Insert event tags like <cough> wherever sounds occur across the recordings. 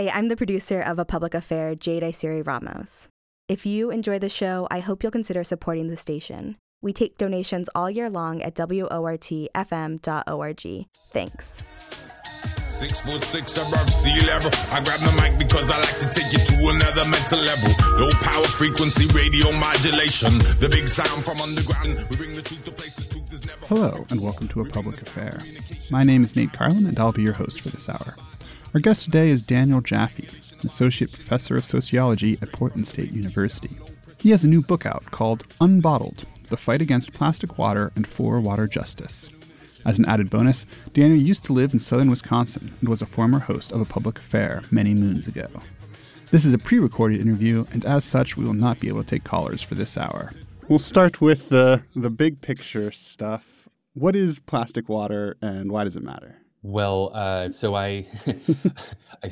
Hi, I'm the producer of A Public Affair, Jade Isiri Ramos. If you enjoy the show, I hope you'll consider supporting the station. We take donations all year long at WORTFM.org. Thanks. Six foot six above sea level. I grab the mic because I like to take you to another mental level. Low power frequency radio modulation. The big sound from underground. We bring the truth to places truth is never. Hello, and welcome to A Public Affair. My name is Nate Carlin, and I'll be your host for this hour. Our guest today is Daniel Jaffee, an associate professor of sociology at Portland State University. He has a new book out called Unbottled The Fight Against Plastic Water and for Water Justice. As an added bonus, Daniel used to live in southern Wisconsin and was a former host of a public affair many moons ago. This is a pre recorded interview, and as such, we will not be able to take callers for this hour. We'll start with the, the big picture stuff. What is plastic water and why does it matter? Well, uh, so I, <laughs> I,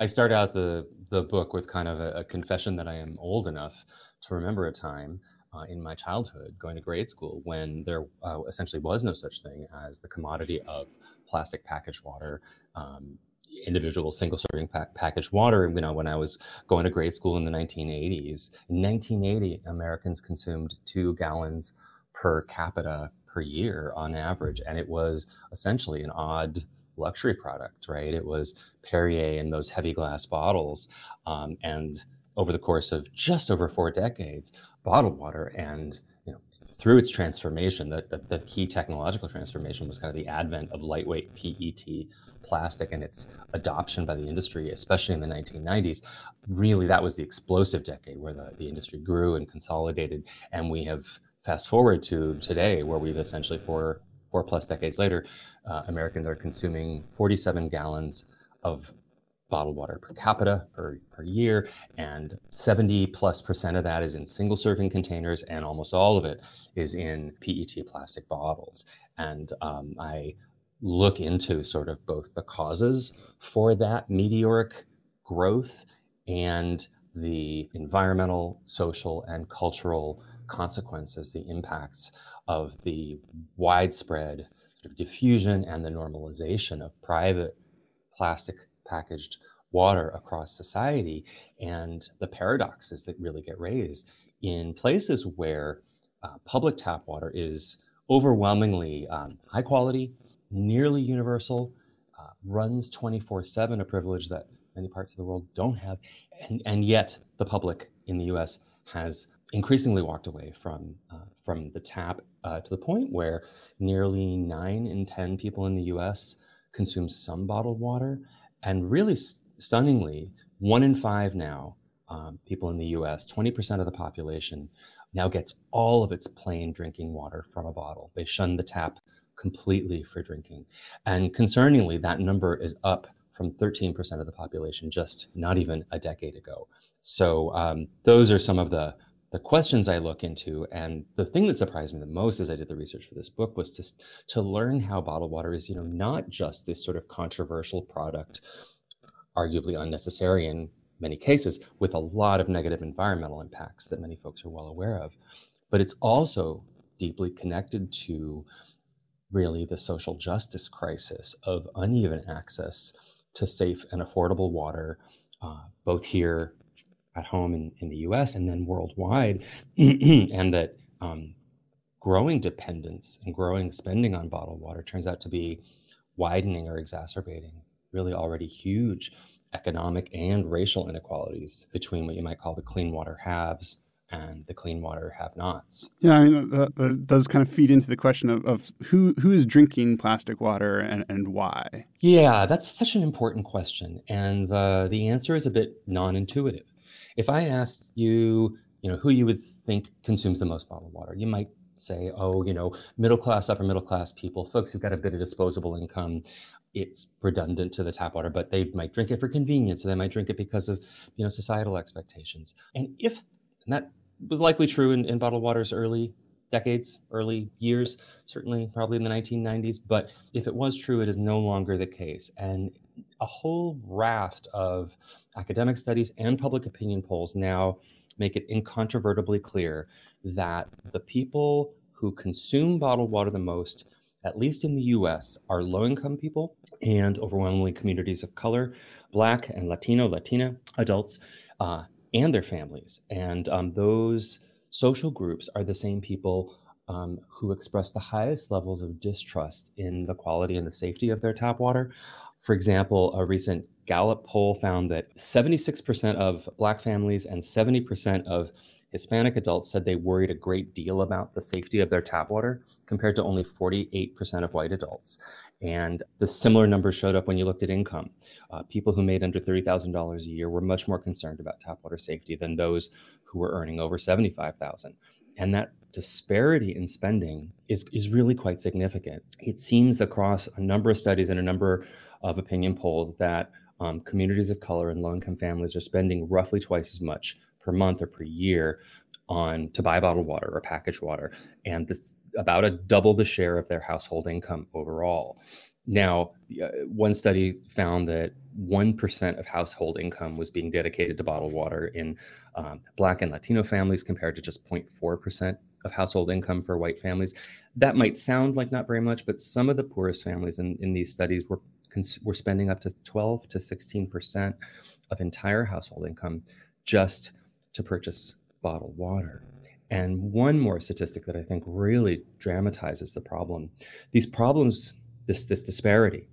I start out the, the book with kind of a, a confession that I am old enough to remember a time uh, in my childhood going to grade school when there uh, essentially was no such thing as the commodity of plastic packaged water. Um, individual single serving pack, packaged water you know when i was going to grade school in the 1980s in 1980 americans consumed two gallons per capita per year on average and it was essentially an odd luxury product right? It was perrier in those heavy glass bottles um, and over the course of just over four decades bottled water and through its transformation the, the, the, key technological transformation was kind of the advent of lightweight pet plastic and its adoption by the industry especially in the 1990s really that was the explosive decade where the, the industry grew and consolidated and we have fast forward to today where we've essentially four four plus decades later uh, americans are consuming 47 gallons of bottled water per capita per, per year, and 70 plus percent of that is in single serving containers, and almost all of it is in PET plastic bottles. And um, I look into sort of both the causes for that meteoric growth and the environmental, social, and cultural consequences, the impacts of the widespread sort of diffusion and the normalization of private plastic packaged water across society and the paradoxes that really get raised in places where uh, public tap water is overwhelmingly um, high quality, nearly universal, uh, runs 24 7, a privilege that many parts of the world don't have. And, and yet, the public in the US has increasingly walked away from, uh, from the tap uh, to the point where nearly 9 in 10 people in the US consume some bottled water and really stunningly, one in five now um, people in the US, 20% of the population, now gets all of its plain drinking water from a bottle. They shun the tap completely for drinking. And concerningly, that number is up from 13% of the population just not even a decade ago. So um, those are some of the the questions I look into, and the thing that surprised me the most as I did the research for this book was to to learn how bottled water is, you know, not just this sort of controversial product, arguably unnecessary in many cases, with a lot of negative environmental impacts that many folks are well aware of, but it's also deeply connected to really the social justice crisis of uneven access to safe and affordable water, uh, both here at home in, in the US and then worldwide, <clears throat> and that um, growing dependence and growing spending on bottled water turns out to be widening or exacerbating really already huge economic and racial inequalities between what you might call the clean water haves and the clean water have nots. Yeah, I mean, that, that, does kind of feed into the question of, of who, who is drinking plastic water and, and why. Yeah, that's such an important question. And the, the answer is a bit non intuitive. If I asked you, you know, who you would think consumes the most bottled water, you might say, oh, you know, middle class, upper middle class people, folks who've got a bit of disposable income. It's redundant to the tap water, but they might drink it for convenience, or they might drink it because of, you know, societal expectations. And if and that was likely true in, in bottled water's early decades, early years, certainly probably in the 1990s. But if it was true, it is no longer the case. And a whole raft of academic studies and public opinion polls now make it incontrovertibly clear that the people who consume bottled water the most at least in the US, are low income people and overwhelmingly communities of color, Black and Latino, Latina adults, uh, and their families. And um, those social groups are the same people um, who express the highest levels of distrust in the quality and the safety of their tap water. For example, a recent Gallup poll found that 76% of Black families and 70% of Hispanic adults said they worried a great deal about the safety of their tap water, compared to only 48% of white adults. And the similar numbers showed up when you looked at income. Uh, people who made under $30,000 a year were much more concerned about tap water safety than those who were earning over 75,000. And that disparity in spending is, is really quite significant. It seems across a number of studies and a number of opinion polls that um, communities of color and low income families are spending roughly twice as much per month or per year on to buy bottled water or packaged water, and this, about a double the share of their household income overall. Now, uh, one study found that 1% of household income was being dedicated to bottled water in um, Black and Latino families compared to just 0.4% of household income for white families. That might sound like not very much, but some of the poorest families in, in these studies were, cons- were spending up to 12 to 16% of entire household income just to purchase bottled water. And one more statistic that I think really dramatizes the problem these problems, this, this disparity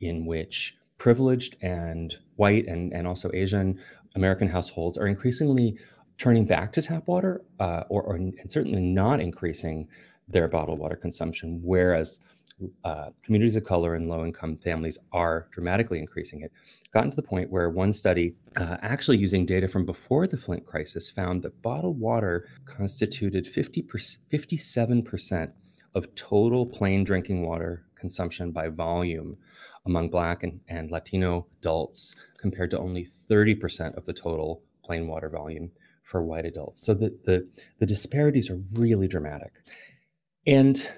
in which privileged and white and, and also Asian American households are increasingly turning back to tap water uh, or, or, and certainly not increasing their bottled water consumption, whereas uh, communities of color and low income families are dramatically increasing it gotten to the point where one study, uh, actually using data from before the Flint crisis, found that bottled water constituted 50 57% of total plain drinking water consumption by volume among Black and, and Latino adults, compared to only 30% of the total plain water volume for white adults. So the, the, the disparities are really dramatic. And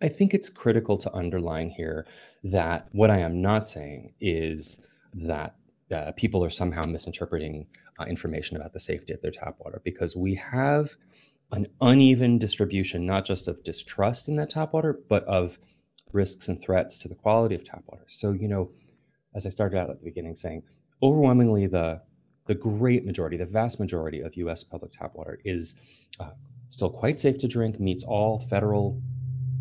I think it's critical to underline here that what I am not saying is that uh, people are somehow misinterpreting uh, information about the safety of their tap water because we have an uneven distribution, not just of distrust in that tap water, but of risks and threats to the quality of tap water. So, you know, as I started out at the beginning saying, overwhelmingly the the great majority, the vast majority of U.S. public tap water is uh, still quite safe to drink, meets all federal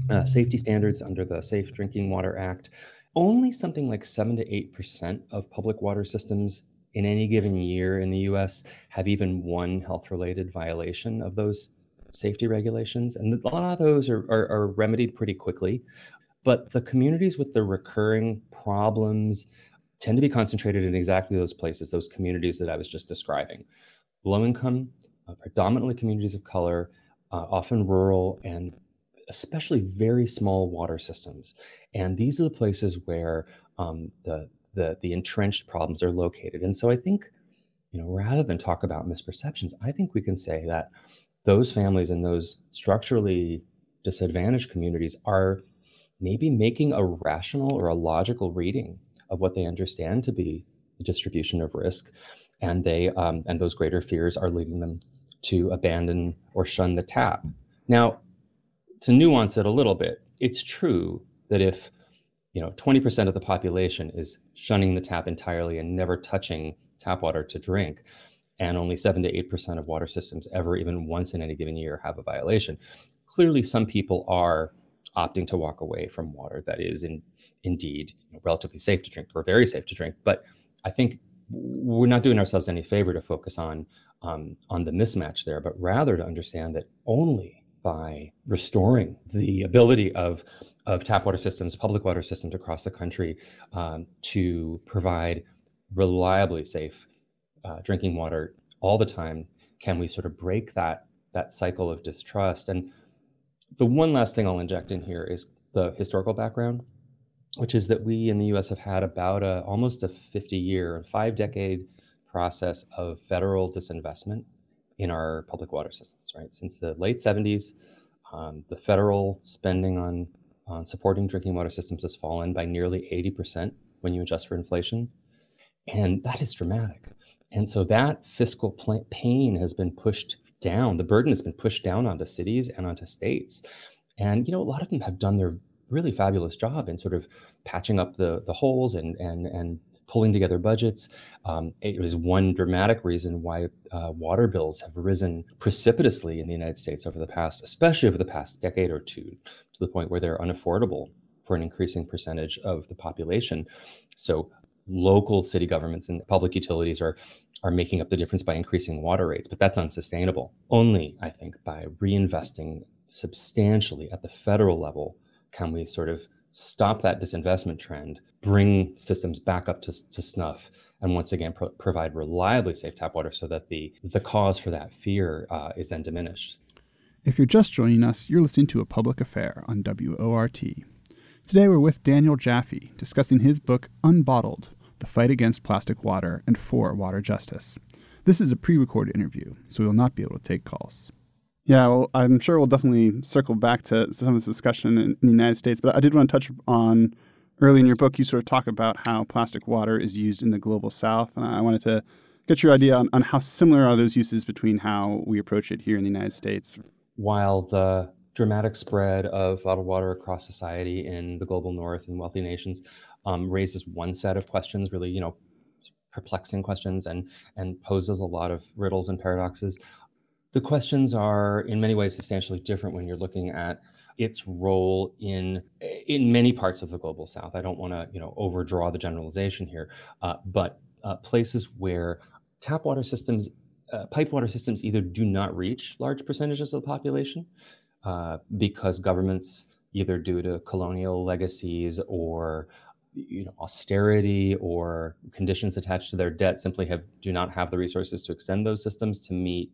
uh, safety standards under the Safe Drinking Water Act, only something like 7 to 8% of public water systems in any given year in the US have even one health related violation of those safety regulations. And a lot of those are, are, are, remedied pretty quickly. But the communities with the recurring problems tend to be concentrated in exactly those places, those communities that I was just describing. Low income, uh, predominantly communities of color, uh, often rural, and especially very small water systems. And these are the places where um, the, the, the entrenched problems are located. And so I think, you know, rather than talk about misperceptions, I think we can say that those families in those structurally disadvantaged communities are maybe making a rational or a logical reading of what they understand to be the distribution of risk, and they um, and those greater fears are leading them to abandon or shun the tap. Now, to nuance it a little bit, it's true that if you know 20% of the population is shunning the tap entirely and never touching tap water to drink, and only 7 to 8% of water systems ever, even once in any given year, have a violation. Clearly, some people are opting to walk away from water that is in, indeed you know, relatively safe to drink or very safe to drink. But I think we're not doing ourselves any favor to focus on um, on the mismatch there, but rather to understand that only by restoring the ability of, of tap water systems, public water systems across the country um, to provide reliably safe uh, drinking water all the time, can we sort of break that, that cycle of distrust? And the one last thing I'll inject in here is the historical background, which is that we in the US have had about a, almost a 50 year, five decade process of federal disinvestment in our public water systems, right? Since the late 70s, um, the federal spending on, on supporting drinking water systems has fallen by nearly 80% when you adjust for inflation. And that is dramatic. And so that fiscal pain has been pushed down. The burden has been pushed down onto cities and onto states. And, you know, a lot of them have done their really fabulous job in sort of patching up the the holes and and and pulling together budgets. Um, it was one dramatic reason why uh, water bills have risen precipitously in the United States over the past, especially over the past decade or two, to the point where they're unaffordable for an increasing percentage of the population. So local city governments and public utilities are are making up the difference by increasing water rates, but that's unsustainable. Only, I think, by reinvesting substantially at the federal level can we sort of stop that disinvestment trend, bring systems back up to, to snuff, and once again pro- provide reliably safe tap water so that the, the cause for that fear uh, is then diminished. If you're just joining us, you're listening to A Public Affair on WORT. Today we're with Daniel Jaffee discussing his book Unbottled The Fight Against Plastic Water and for Water Justice. This is a pre recorded interview, so we will not be able to take calls. Yeah, well, I'm sure we'll definitely circle back to some of this discussion in, the United States, but I did want to touch on early in your book, you sort of talk about how plastic water is used in the global south. And I wanted to get your idea on, on how similar are those uses between how we approach it here in the United States. While the dramatic spread of bottled water across society in the global north and wealthy nations um, raises one set of questions, really, you know, perplexing questions and and poses a lot of riddles and paradoxes. The questions are in many ways substantially different when you're looking at its role in in many parts of the global south. I don't want to you know overdraw the generalization here, uh, but uh, places where tap water systems, uh, pipe water systems, either do not reach large percentages of the population uh, because governments, either due to colonial legacies or you know austerity or conditions attached to their debt, simply have do not have the resources to extend those systems to meet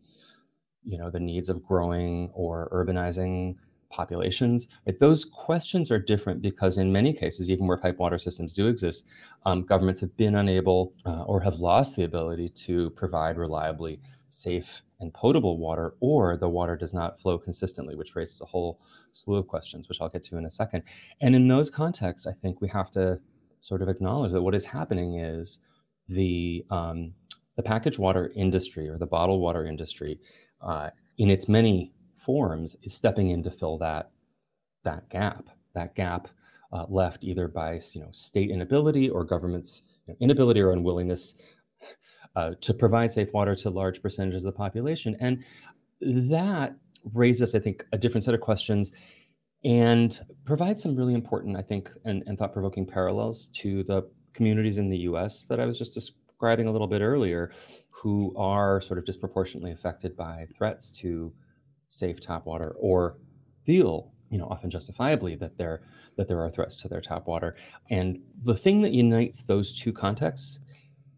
you know the needs of growing or urbanizing populations. Those questions are different because in many cases even where pipe water systems do exist um, governments have been unable uh, or have lost the ability to provide reliably safe and potable water or the water does not flow consistently which raises a whole slew of questions which i'll get to in a second. And in those contexts i think we have to sort of acknowledge that what is happening is the um, the packaged water industry or the bottled water industry uh, in its many forms is stepping in to fill that that gap. That gap uh, left either by you know state inability or government's inability or unwillingness uh, to provide safe water to large percentages of the population. And that raises i think a different set of questions and provides some really important i think and, and thought-provoking parallels to the communities in the us that i was just describing a little bit earlier who are sort of disproportionately affected by threats to safe tap water or feel you know often justifiably that there that there are threats to their tap water. And the thing that unites those two contexts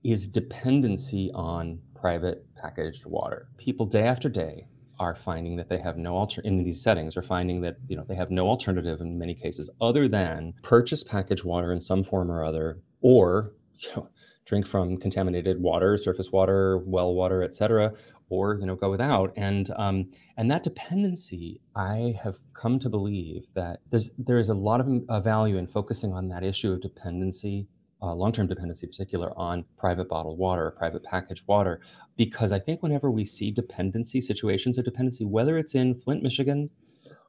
is dependency on private packaged water people day after day are finding that they have no alter in these settings are finding that you know they have no alternative in many cases other than purchase packaged water in some form or other or you know, drink from contaminated water, surface water, well water, etc., or you know go without. And um, and that dependency, I have come to believe that there's there is a lot of value in focusing on that issue of dependency. Uh, long-term dependency, in particular, on private bottled water, private packaged water, because I think whenever we see dependency situations of dependency, whether it's in Flint, Michigan,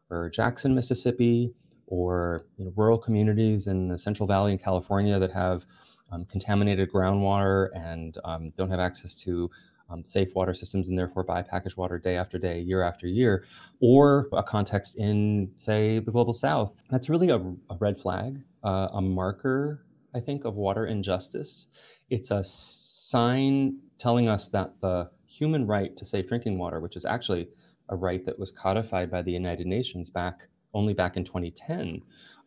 or Jackson, Mississippi, or you know, rural communities in the Central Valley in California that have um, contaminated groundwater and um, don't have access to um, safe water systems and therefore buy packaged water day after day, year after year, or a context in, say, the global south. That's really a, a red flag, uh, a marker, I think, of water injustice. It's a sign telling us that the human right to safe drinking water, which is actually a right that was codified by the United Nations back only back in 2010,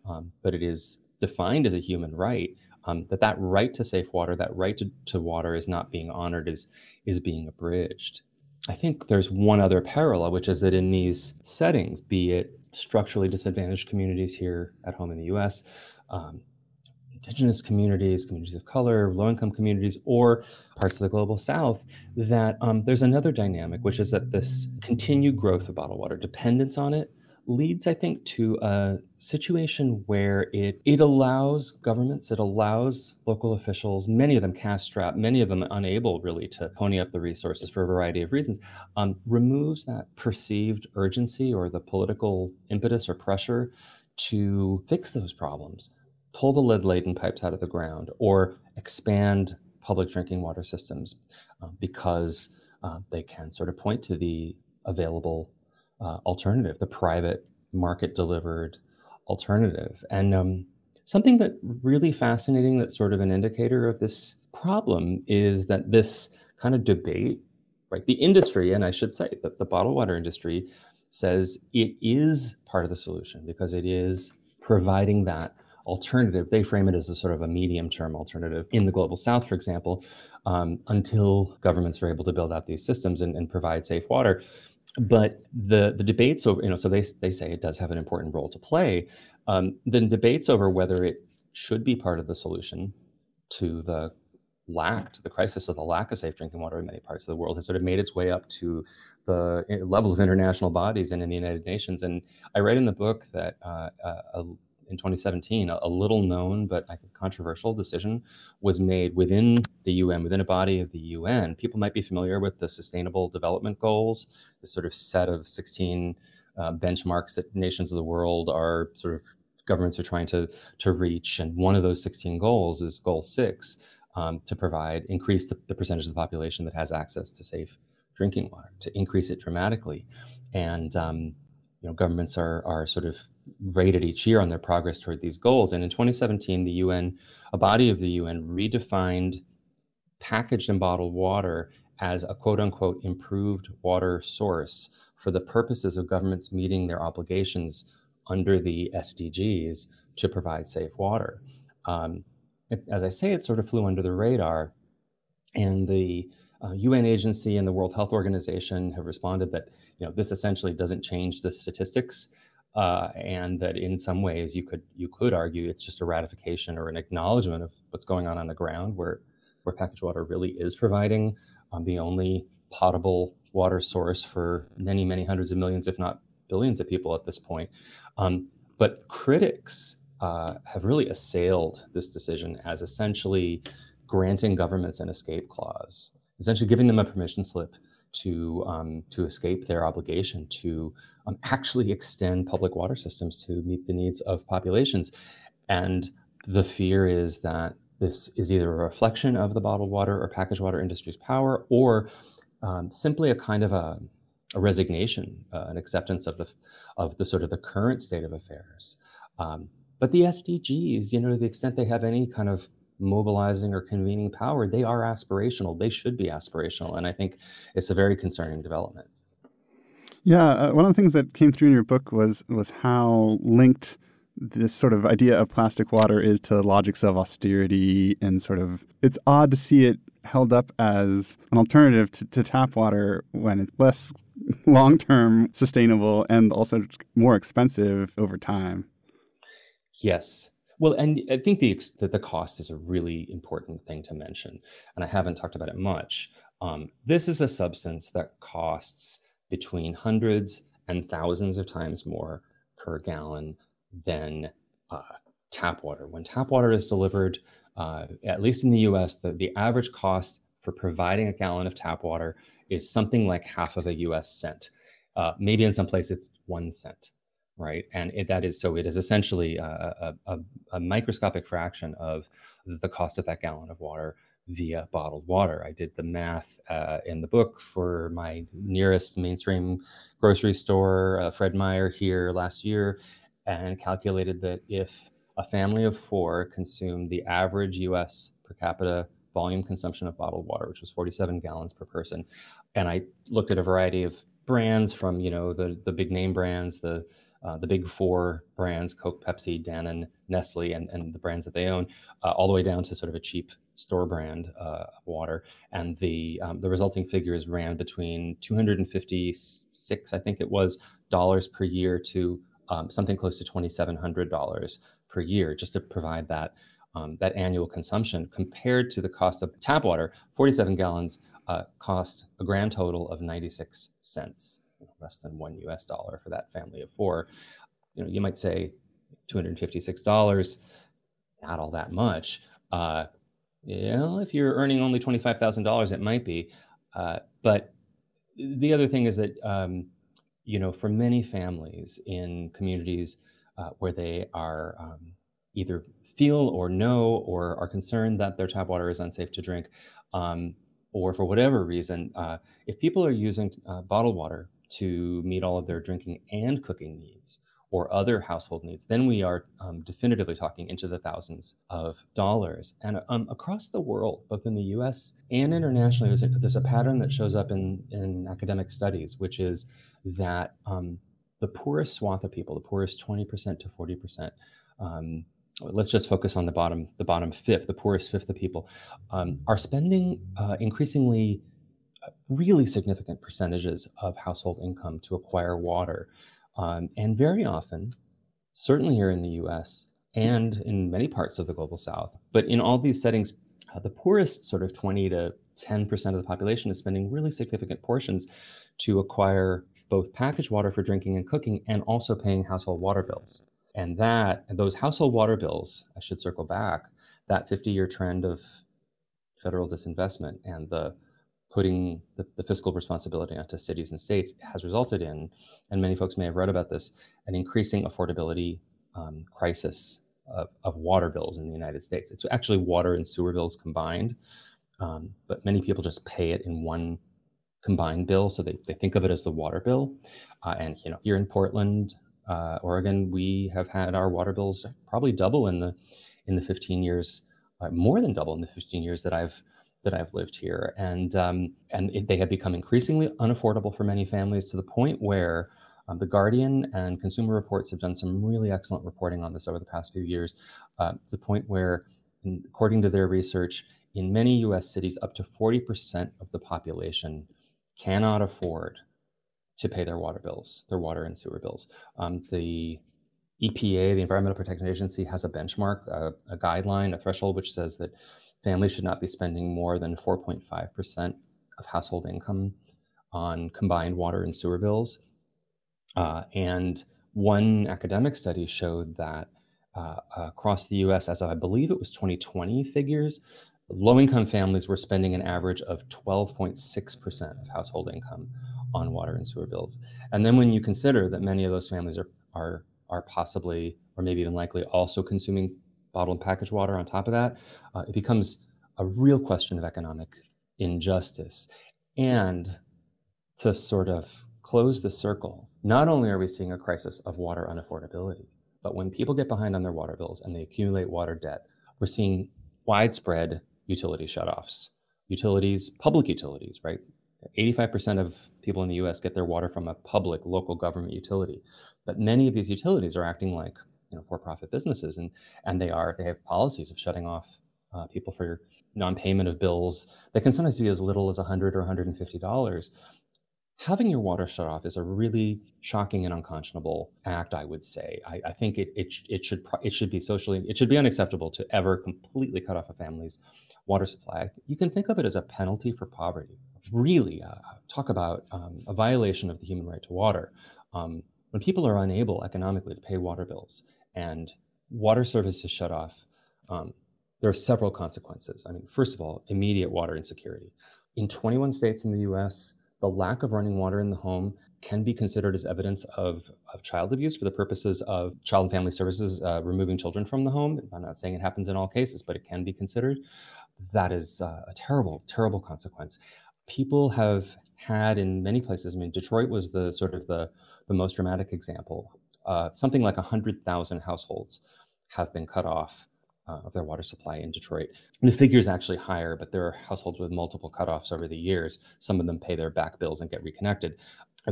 um, but it is defined as a human right um, that that right to safe water, that right to, to water is not being honored, is, is being abridged. I think there's one other parallel, which is that in these settings, be it structurally disadvantaged communities here at home in the US, um, indigenous communities, communities of color, low income communities, or parts of the global south, that um, there's another dynamic, which is that this continued growth of bottled water, dependence on it, leads, I think, to a situation where it it allows governments, it allows local officials, many of them cash strapped, many of them unable really to pony up the resources for a variety of reasons, um, removes that perceived urgency or the political impetus or pressure to fix those problems, pull the lead laden pipes out of the ground, or expand public drinking water systems uh, because uh, they can sort of point to the available uh, alternative, the private market delivered alternative. And um, something that really fascinating that's sort of an indicator of this problem is that this kind of debate, right? The industry, and I should say that the bottled water industry says it is part of the solution because it is providing that alternative. They frame it as a sort of a medium term alternative in the global south, for example, um, until governments are able to build out these systems and, and provide safe water. But the the debates over, you know, so they they say it does have an important role to play. Um, then debates over whether it should be part of the solution to the lack, to the crisis of the lack of safe drinking water in many parts of the world, has sort of made its way up to the eh, level of international bodies and in the United Nations. And I write in the book that uh, uh, in 2017, a, little known but I think controversial decision was made within the UN, within a body of the UN. People might be familiar with the Sustainable Development Goals, this sort of set of 16 uh, benchmarks that nations of the world are sort of governments are trying to to reach. And one of those 16 goals is Goal Six, um, to provide increase the, the percentage of the population that has access to safe drinking water, to increase it dramatically. And um, you know, governments are are sort of rated each year on their progress toward these goals. And in 2017, the UN, a body of the UN, redefined packaged and bottled water as a quote unquote improved water source for the purposes of governments meeting their obligations under the SDGs to provide safe water. Um, as I say, it sort of flew under the radar. And the uh, UN agency and the World Health Organization have responded that you know this essentially doesn't change the statistics, uh, and that in some ways you could you could argue it's just a ratification or an acknowledgement of what's going on on the ground, where where packaged water really is providing um, the only potable water source for many many hundreds of millions, if not billions, of people at this point. Um, but critics uh, have really assailed this decision as essentially granting governments an escape clause, essentially giving them a permission slip to um, to escape their obligation to um, actually extend public water systems to meet the needs of populations. And the fear is that this is either a reflection of the bottled water or packaged water industry's power, or um, simply a kind of a, a resignation, uh, an acceptance of the of the sort of the current state of affairs. Um, but the SDGs, you know, to the extent they have any kind of mobilizing or convening power, they are aspirational. They should be aspirational. And I think it's a very concerning development. Yeah, uh, one of the things that came through in your book was was how linked this sort of idea of plastic water is to logics of austerity and sort of it's odd to see it held up as an alternative to, to tap water when it's less <laughs> long-term sustainable and also more expensive over time. Yes. Well, and I think the that the cost is a really important thing to mention, and I haven't talked about it much. Um, this is a substance that costs between hundreds and thousands of times more per gallon than uh, tap water. When tap water is delivered, uh, at least in the U.S., the, the average cost for providing a gallon of tap water is something like half of a U.S. cent. Uh, maybe in some places it's one cent right? And it, that is so it is essentially a, a, a, microscopic fraction of the cost of that gallon of water via bottled water. I did the math uh, in the book for my nearest mainstream grocery store, uh, Fred Meyer, here last year, and calculated that if a family of four consumed the average US per capita volume consumption of bottled water, which was 47 gallons per person, and I looked at a variety of brands from you know the the big name brands, the uh, the big four brands Coke, Pepsi, Danone, Nestle, and, and the brands that they own, uh, all the way down to sort of a cheap store brand uh, water. And the, um, the resulting figures ran between 256, I think it was, dollars per year to um, something close to $2,700 per year just to provide that, um, that annual consumption compared to the cost of tap water. 47 gallons uh, cost a grand total of 96 cents less than one US dollar for that family of four. You know, you might say $256, not all that much. Uh, you know, if you're earning only $25,000, it might be. Uh, but the other thing is that, um, you know, for many families in communities uh, where they are um, either feel or know or are concerned that their tap water is unsafe to drink, um, or for whatever reason, uh, if people are using uh, bottled water to meet all of their drinking and cooking needs, or other household needs, then we are um, definitively talking into the thousands of dollars. And um, across the world, both in the US and internationally, there's a, there's a, pattern that shows up in, in academic studies, which is that um, the poorest swath of people, the poorest 20% to 40%, um, let's just focus on the bottom, the bottom fifth, the poorest fifth of people, um, are spending uh, increasingly really significant percentages of household income to acquire water. Um, and very often, certainly here in the US and in many parts of the global south, but in all these settings, uh, the poorest sort of 20 to 10% of the population is spending really significant portions to acquire both packaged water for drinking and cooking and also paying household water bills. And that, those household water bills, I should circle back, that 50 year trend of federal disinvestment and the putting the, the, fiscal responsibility onto cities and states has resulted in, and many folks may have read about this, an increasing affordability um, crisis of, of, water bills in the United States. It's actually water and sewer bills combined, um, but many people just pay it in one combined bill, so they, they think of it as the water bill. Uh, and you know, here in Portland, uh, Oregon, we have had our water bills probably double in the in the 15 years, uh, more than double in the 15 years that I've that I've lived here, and um, and it, they have become increasingly unaffordable for many families to the point where um, the Guardian and Consumer Reports have done some really excellent reporting on this over the past few years. Uh, to the point where, in, according to their research, in many U.S. cities, up to 40% of the population cannot afford to pay their water bills, their water and sewer bills. Um, the EPA, the Environmental Protection Agency, has a benchmark, a, a guideline, a threshold, which says that families should not be spending more than 4.5% of household income on combined water and sewer bills. Uh, and one academic study showed that uh, across the US, as of I believe it was 2020 figures, low income families were spending an average of 12.6% of household income on water and sewer bills. And then when you consider that many of those families are, are, are possibly, or maybe even likely, also consuming bottled and packaged water on top of that, uh, it becomes a real question of economic injustice. And to sort of close the circle, not only are we seeing a crisis of water unaffordability, but when people get behind on their water bills and they accumulate water debt, we're seeing widespread utility shutoffs. Utilities, public utilities, right? 85% of people in the US get their water from a public local government utility. But many of these utilities are acting like you know, for-profit businesses, and and they are they have policies of shutting off uh, people for non-payment of bills that can sometimes be as little as 100 or 150 dollars. Having your water shut off is a really shocking and unconscionable act. I would say. I, I think it it it should it should be socially it should be unacceptable to ever completely cut off a family's water supply. You can think of it as a penalty for poverty. Really, uh, talk about um, a violation of the human right to water. Um, when people are unable economically to pay water bills and water service is shut off, um, there are several consequences. I mean, first of all, immediate water insecurity. In 21 states in the US, the lack of running water in the home can be considered as evidence of, of child abuse for the purposes of child and family services uh, removing children from the home. I'm not saying it happens in all cases, but it can be considered. That is uh, a terrible, terrible consequence. People have had in many places, I mean, Detroit was the sort of the, the most dramatic example uh, something like 100,000 households have been cut off uh, of their water supply in Detroit. And the figure is actually higher, but there are households with multiple cutoffs over the years. Some of them pay their back bills and get reconnected.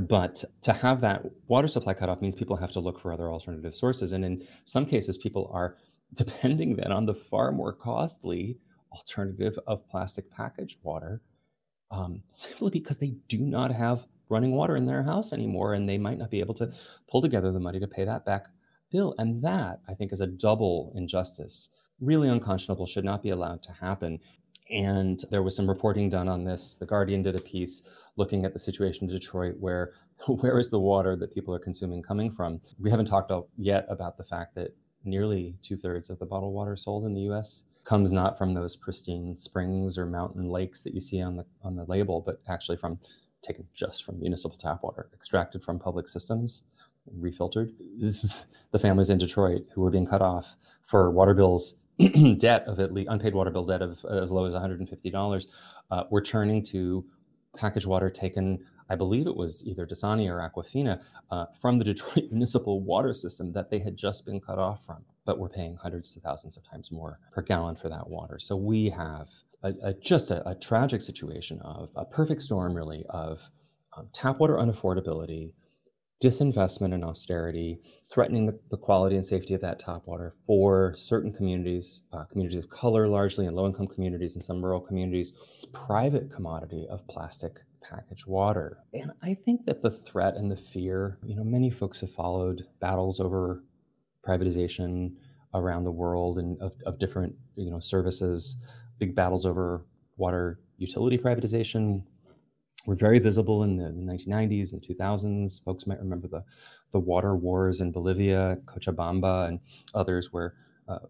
But to have that water supply cut off means people have to look for other alternative sources. And in some cases, people are <laughs> depending then on the far more costly alternative of plastic packaged water um, simply because they do not have running water in their house anymore and they might not be able to pull together the money to pay that back bill. And that, I think, is a double injustice. Really unconscionable, should not be allowed to happen. And there was some reporting done on this. The Guardian did a piece looking at the situation in Detroit where <laughs> where is the water that people are consuming coming from? We haven't talked yet about the fact that nearly two thirds of the bottled water sold in the US comes not from those pristine springs or mountain lakes that you see on the on the label, but actually from taken just from municipal tap water, extracted from public systems refiltered. <laughs> the families in Detroit who were being cut off for water bills, <clears throat> debt of at least unpaid water bill debt of as low as $150, uh, were turning to packaged water taken, I believe it was either Dasani or Aquafina, uh, from the Detroit <laughs> municipal water system that they had just been cut off from, but were paying hundreds to thousands of times more per gallon for that water. So we have a, a, just a, a, tragic situation of a perfect storm, really, of um, tap water unaffordability, disinvestment and austerity, threatening the, the, quality and safety of that tap water for certain communities, uh, communities of color largely, and low income communities and some rural communities, private commodity of plastic packaged water. And I think that the threat and the fear, you know, many folks have followed battles over privatization around the world and of, of different, you know, services, big battles over water utility privatization, were very visible in the 1990s and 2000s. Folks might remember the, the water wars in Bolivia, Cochabamba, and others where uh,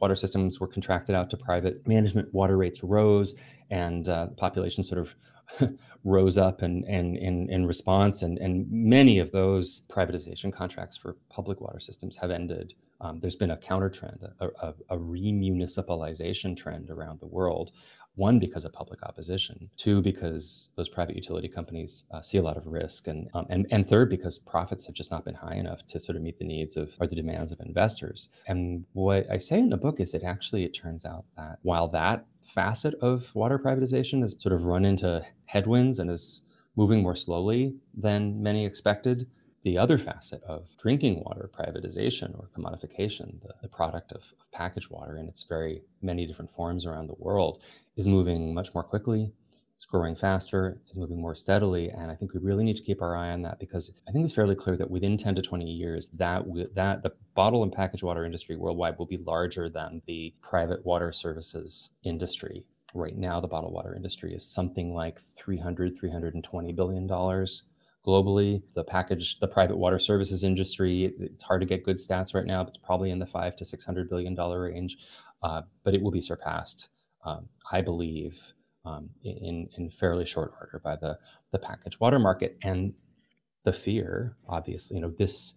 water systems were contracted out to private management, water rates rose, and uh, the population sort of <laughs> rose up and, and, in, in response. And, and many of those privatization contracts for public water systems have ended. Um, there's been a counter trend, a, a, a remunicipalization trend around the world one, because of public opposition. Two, because those private utility companies uh, see a lot of risk. And, um, and, and third, because profits have just not been high enough to sort of meet the needs of or the demands of investors. And what I say in the book is that actually it turns out that while that facet of water privatization has sort of run into headwinds and is moving more slowly than many expected, the other facet of drinking water privatization or commodification, the, the product of, of packaged water in its very many different forms around the world, is moving much more quickly. It's growing faster, it's moving more steadily, and I think we really need to keep our eye on that because I think it's fairly clear that within 10 to 20 years, that that the bottle and packaged water industry worldwide will be larger than the private water services industry. Right now, the bottled water industry is something like 300, 320 billion dollars globally. The package, the private water services industry, it's hard to get good stats right now, but it's probably in the five to six hundred billion dollar range. Uh, but it will be surpassed, um, I believe, um, in in fairly short order by the the packaged water market. And the fear, obviously, you know, this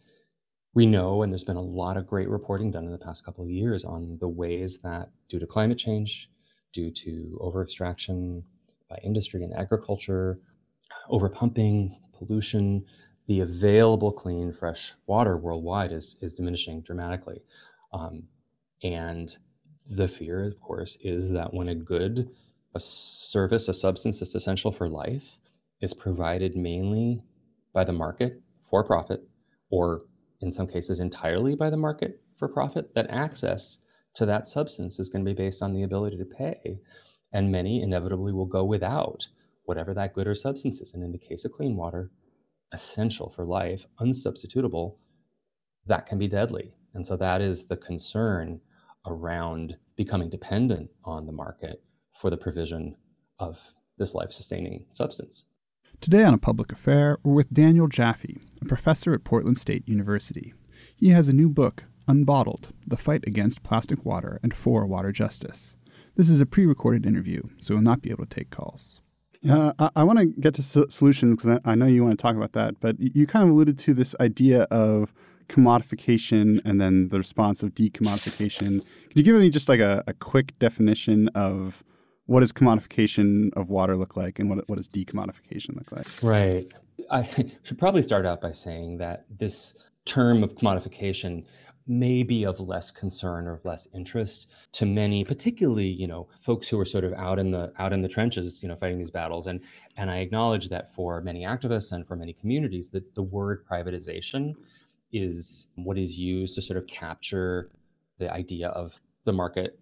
we know, and there's been a lot of great reporting done in the past couple of years on the ways that, due to climate change, due to over extraction by industry and agriculture, over pumping, pollution, the available clean, fresh water worldwide is, is diminishing dramatically. Um, and the fear, of course, is that when a good, a service, a substance that's essential for life is provided mainly by the market for profit, or in some cases entirely by the market for profit, that access to that substance is going to be based on the ability to pay. And many inevitably will go without whatever that good or substance is. And in the case of clean water, essential for life, unsubstitutable, that can be deadly. And so that is the concern around becoming dependent on the market for the provision of this life sustaining substance. Today on A Public Affair, we're with Daniel Jaffee, a professor at Portland State University. He has a new book, Unbottled The Fight Against Plastic Water and for Water Justice. This is a pre recorded interview, so we'll not be able to take calls. Uh, I, I want to get to so- solutions because I, I, know you want to talk about that, but you kind of alluded to this idea of commodification and then the response of decommodification. Can you give me just like a, a quick definition of what does commodification of water look like and what, what does decommodification look like? Right. I <laughs> should probably start out by saying that this term of commodification may be of less concern or less interest to many particularly you know folks who are sort of out in the out in the trenches you know fighting these battles. And and i acknowledge that for many activists and for many communities that the word privatization is what is used to sort of capture the idea of the market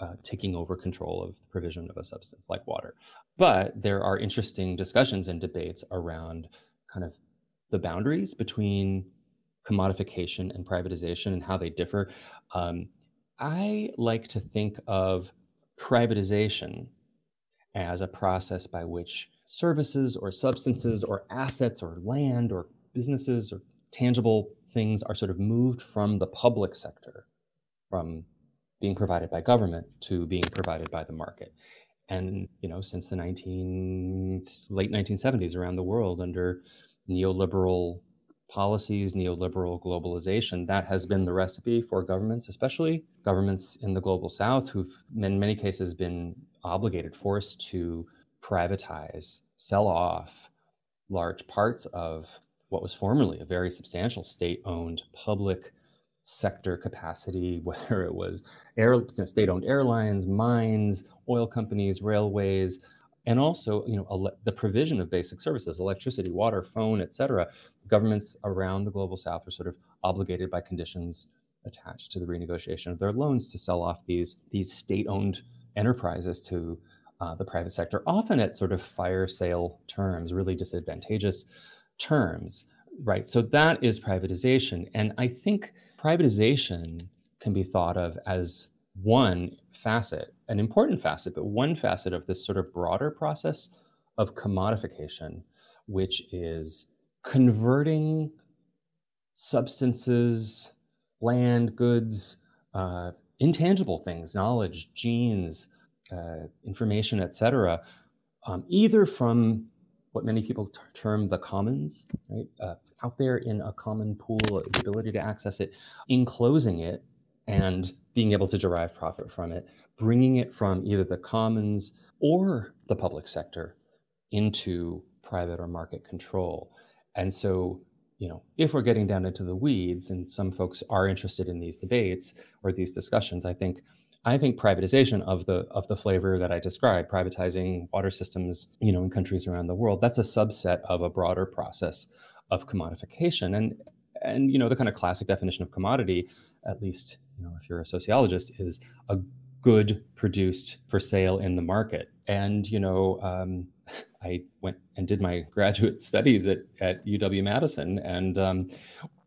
uh, taking over control of the provision of a substance like water. But there are interesting discussions and debates around kind of the boundaries between commodification and privatization and how they differ. Um, I like to think of privatization as a process by which services or substances or assets or land or businesses or tangible things are sort of moved from the public sector, from being provided by government to being provided by the market. And you know, since the 19 late 1970s around the world under neoliberal policies, neoliberal globalization, that has been the recipe for governments, especially governments in the global south, who've in many cases been obligated, forced to privatize, sell off large parts of what was formerly a very substantial state owned public sector capacity, <laughs> whether it was air, state owned airlines, mines, oil companies, railways, and also you know ele- the provision of basic services electricity water phone etc governments around the global south are sort of obligated by conditions attached to the renegotiation of their loans to sell off these these state-owned enterprises to uh, the private sector often at sort of fire sale terms really disadvantageous terms right? So that is privatization. And i think privatization can be thought of as one facet, an important facet, but one facet of this sort of broader process of commodification, which is converting substances, land, goods, uh, intangible things, knowledge, genes, uh, information, etc., um, either from what many people t- term the commons, right, uh, out there in a common pool, the ability to access it, enclosing it and being able to derive profit from it, bringing it from either the commons or the public sector into private or market control. And so, you know, if we're getting down into the weeds, and some folks are interested in these debates or these discussions, I think I think privatization of the of the flavor that I described, privatizing water systems, you know, in countries around the world, that's a subset of a broader process of commodification. And and you know, the kind of classic definition of commodity, at least you know, if you're a sociologist, is a good produced for sale in the market. And you know, um, <laughs> I went and did my graduate <laughs> studies at at UW Madison, and um,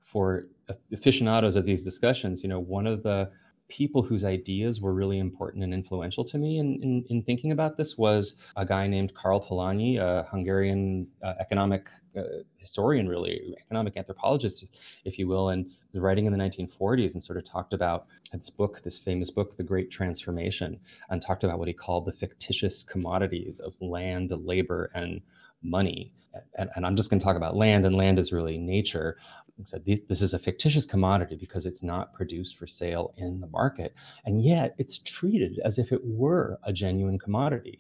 for aficionados of these discussions, you know, one of the people whose ideas were really important and influential to me in, in, in thinking about this was a guy named Karl Polanyi, a Hungarian uh, economic uh, historian, really, economic anthropologist, if you will, and was writing in the 1940s and sort of talked about his book, this famous book, The Great Transformation, and talked about what he called the fictitious commodities of land, labor, and money. And, and I'm just going to talk about land, and land is really nature He said this is a fictitious commodity because it's not produced for sale in the market and yet it's treated as if it were a genuine commodity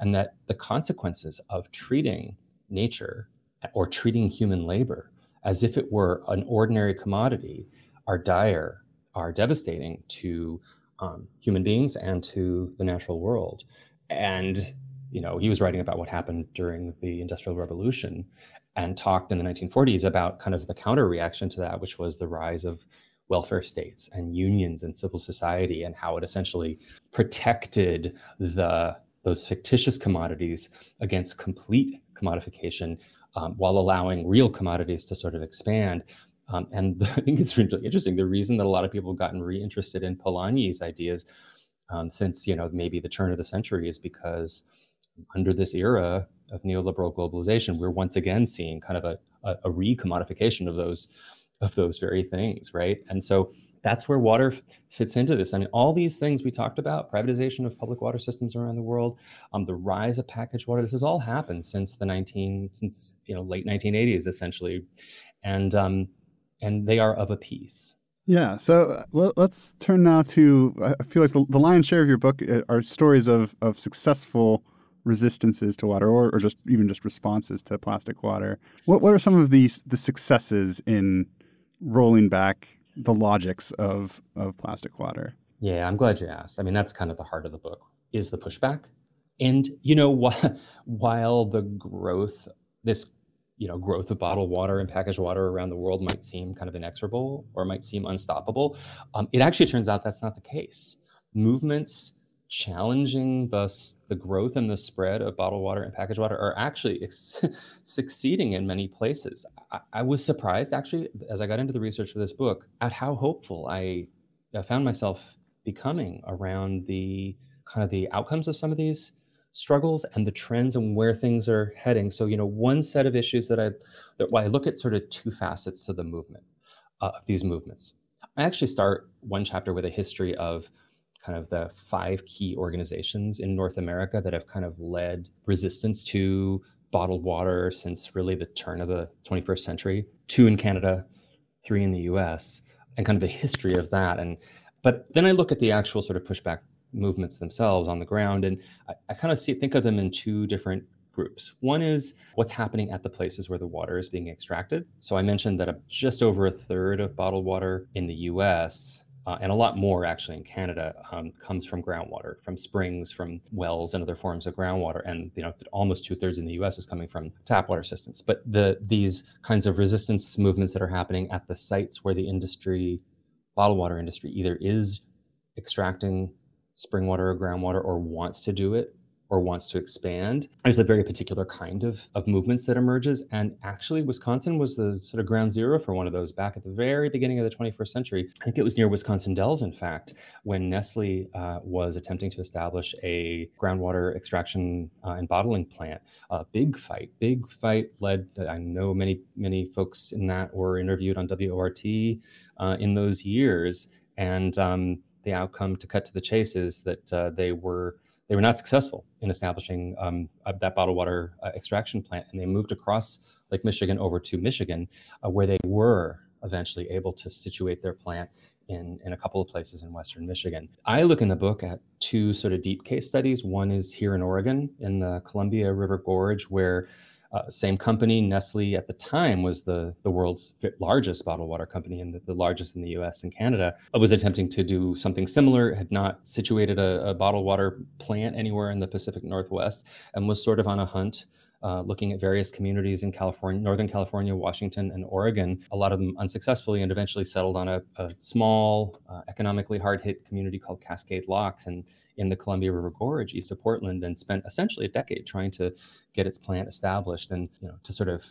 and that the consequences of treating nature or treating human labor as if it were an ordinary commodity are dire are devastating to um, human beings and to the natural world. And you know he was writing about what happened during the industrial revolution and talked in the 1940s about kind of the counter reaction to that, which was the rise of welfare states and unions and civil society and how it essentially protected the those fictitious commodities against complete commodification um, while allowing real commodities to sort of expand. Um, and <laughs> I think it's really interesting. The reason that a lot of people have gotten reinterested in Polanyi's ideas um, since you know maybe the turn of the century is because under this era, of neoliberal globalization, we're once again seeing kind of a, a, a recommodification of those of those very things, right? And so that's where water fits into this. I mean, all these things we talked about, privatization of public water systems around the world, um, the rise of packaged water, this has all happened since the 19, since, you know, late 1980s, essentially. And, um, and they are of a piece. Yeah. So uh, let's turn now to, I feel like the, lion's share of your book uh, are stories of, of successful resistances to water or, or just even just responses to plastic water. What what are some of these the successes in rolling back the logics of of plastic water? Yeah, I'm glad you asked. I mean, that's kind of the heart of the book is the pushback. And you know, <laughs> while the growth this you know growth of bottled water and packaged water around the world might seem kind of inexorable or might seem unstoppable, um, it actually turns out that's not the case. Movements challenging the, the growth and the spread of bottled water and packaged water are actually ex- <laughs> succeeding in many places. I, I, was surprised, actually, as I got into the research for this book, at how hopeful I, I found myself becoming around the kind of the outcomes of some of these struggles and the trends and where things are heading. So, you know, one set of issues that I that why I look at sort of two facets of the movement uh, of these movements. I actually start one chapter with a history of kind of the five key organizations in North America that have kind of led resistance to bottled water since really the turn of the 21st century, two in Canada, three in the US, and kind of the history of that. And but then I look at the actual sort of pushback movements themselves on the ground, and I, I kind of see think of them in two different groups. One is what's happening at the places where the water is being extracted. So I mentioned that just over a third of bottled water in the US uh, and a lot more actually in Canada um, comes from groundwater, from springs, from wells, and other forms of groundwater. And you know, almost two thirds in the U.S. is coming from tap water systems. But the these kinds of resistance movements that are happening at the sites where the industry, bottled water industry, either is extracting spring water or groundwater or wants to do it or wants to expand. There's a very particular kind of, of movements that emerges. And actually, Wisconsin was the sort of ground zero for one of those back at the very beginning of the 21st century. I think it was near Wisconsin Dells, in fact, when Nestle uh, was attempting to establish a groundwater extraction uh, and bottling plant. A big fight, big fight led, I know many, many folks in that were interviewed on WORT uh, in those years. And um, the outcome, to cut to the chase, is that uh, they were they were not successful in establishing um, that bottled water uh, extraction plant, and they moved across Lake Michigan over to Michigan, uh, where they were eventually able to situate their plant in, in a couple of places in western Michigan. I look in the book at two sort of deep case studies. One is here in Oregon in the Columbia River Gorge, where uh, same company, Nestle at the time was the, the world's largest bottled water company and the, the largest in the US and Canada, was attempting to do something similar, had not situated a, a bottled water plant anywhere in the Pacific Northwest, and was sort of on a hunt. Uh, looking at various communities in California, Northern California, Washington, and Oregon, a lot of them unsuccessfully, and eventually settled on a, a small, uh, economically hard hit community called Cascade Locks. And in the Columbia River Gorge east of Portland and spent essentially a decade trying to get its plant established. And you know, to sort of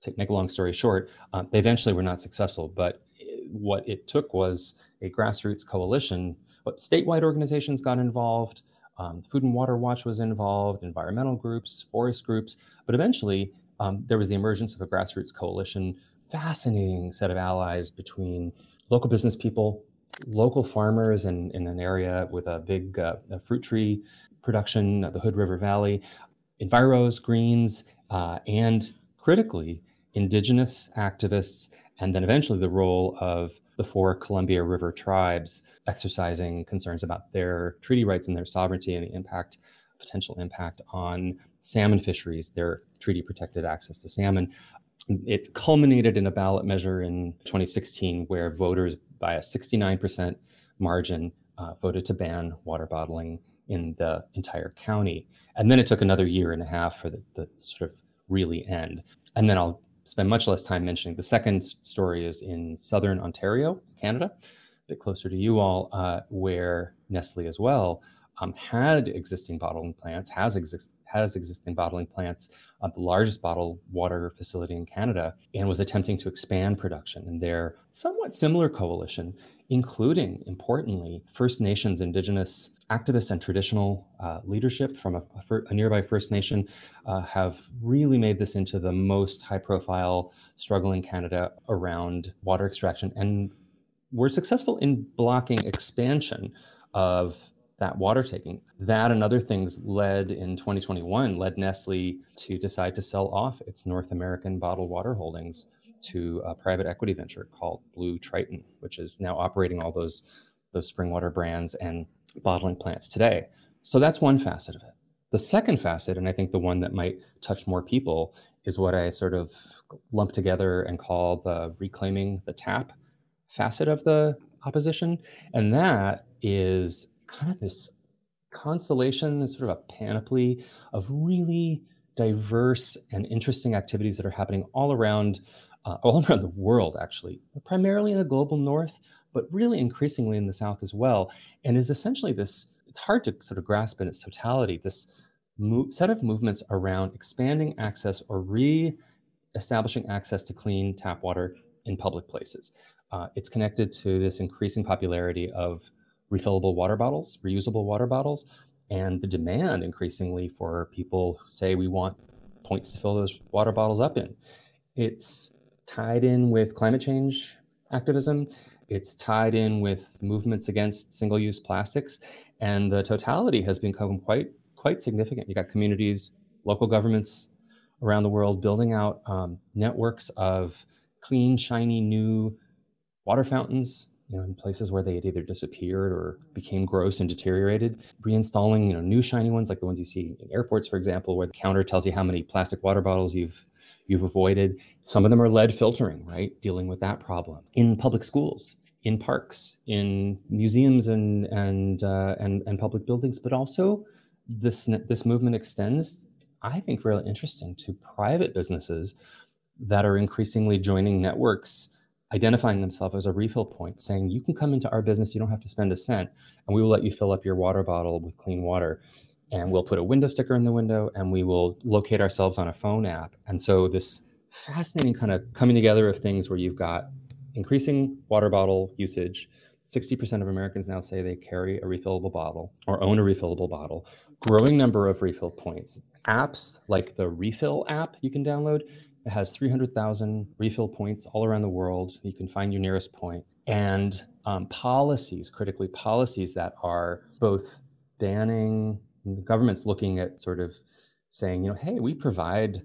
take, make a long story short, uh, they eventually were not successful. But what it took was a grassroots coalition. But statewide organizations got involved. Um, Food and Water Watch was involved, environmental groups, forest groups, but eventually um, there was the emergence of a grassroots coalition. Fascinating set of allies between local business people, local farmers in, in an area with a big uh, fruit tree production, the Hood River Valley, enviros, greens, uh, and critically, indigenous activists, and then eventually the role of the four Columbia River tribes exercising concerns about their treaty rights and their sovereignty and the impact, potential impact on salmon fisheries, their treaty protected access to salmon. It culminated in a ballot measure in 2016 where voters by a 69% margin, uh, voted to ban water bottling in the entire county. And then it took another year and a half for the, the sort of really end. And then I'll spend much less time mentioning the second story is in southern Ontario, Canada, a bit closer to you all, uh, where Nestle as well um, had existing bottling plants, has exist has existing bottling plants, uh, the largest bottled water facility in Canada, and was attempting to expand production. And their somewhat similar coalition, including importantly First Nations, Indigenous activists, and traditional uh, leadership from a, a, nearby First Nation, uh, have really made this into the most high-profile struggle in Canada around water extraction, and were successful in blocking expansion of that water taking. That and other things led in 2021 led Nestle to decide to sell off its North American bottled water holdings to a private equity venture called Blue Triton, which is now operating all those those spring water brands and bottling plants today. So that's one facet of it. The second facet, and I think the one that might touch more people, is what I sort of lump together and call the reclaiming the tap facet of the opposition. And that is kind of this constellation, this sort of a panoply of really diverse and interesting activities that are happening all around, uh, <laughs> all around the world, actually, primarily in the global north, but really increasingly in the south as well, and is essentially this. It's hard to sort of grasp in its totality. This mo- set of movements around expanding access or re-establishing access to clean tap water in public places. Uh, it's connected to this increasing popularity of refillable water bottles, reusable water bottles, and the demand increasingly for people who say we want points to fill those water bottles up in. It's tied in with climate change activism. It's tied in with movements against single-use plastics, and the totality has become quite quite significant. You got communities, local governments around the world building out um, networks of clean, shiny, new water fountains. You know, in places where they had either disappeared or became gross and deteriorated, reinstalling you know new shiny ones like the ones you see in airports, for example, where the counter tells you how many plastic water bottles you've you've avoided. Some of them are lead filtering, right? Dealing with that problem in public schools, in parks, in museums and and uh, and, and public buildings, but also this this movement extends, I think, really interesting to private businesses that are increasingly joining networks identifying themselves as a refill point, saying, You can come into our business, you don't have to spend a cent, and we will let you fill up your water bottle with clean water. And we'll put a window sticker in the window and we will locate ourselves on a phone app. And so, this fascinating kind of coming together of things where you've got increasing water bottle usage. 60% of Americans now say they carry a refillable bottle or own a refillable bottle. Growing number of refill points. Apps like the Refill app you can download it has 300,000 refill points all around the world. You can find your nearest point. And um, policies, critically, policies that are both banning, the government's looking at sort of saying, you know, hey, we provide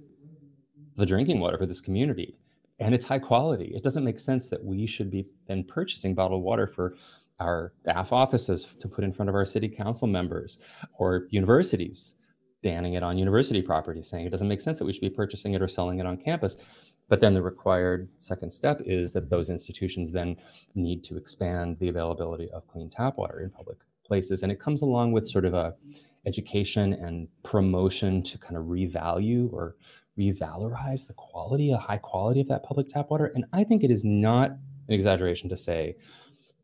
the drinking water for this community and it's high quality. It doesn't make sense that we should be then purchasing bottled water for our staff offices to put in front of our city council members or universities banning it on university property, saying it doesn't make sense that we should be purchasing it or selling it on campus. But then the required second step is that those institutions then need to expand the availability of clean tap water in public places. And it comes along with sort of a education and promotion to kind of revalue or revalorize the quality, a high quality of that public tap water. And I think it is not an exaggeration to say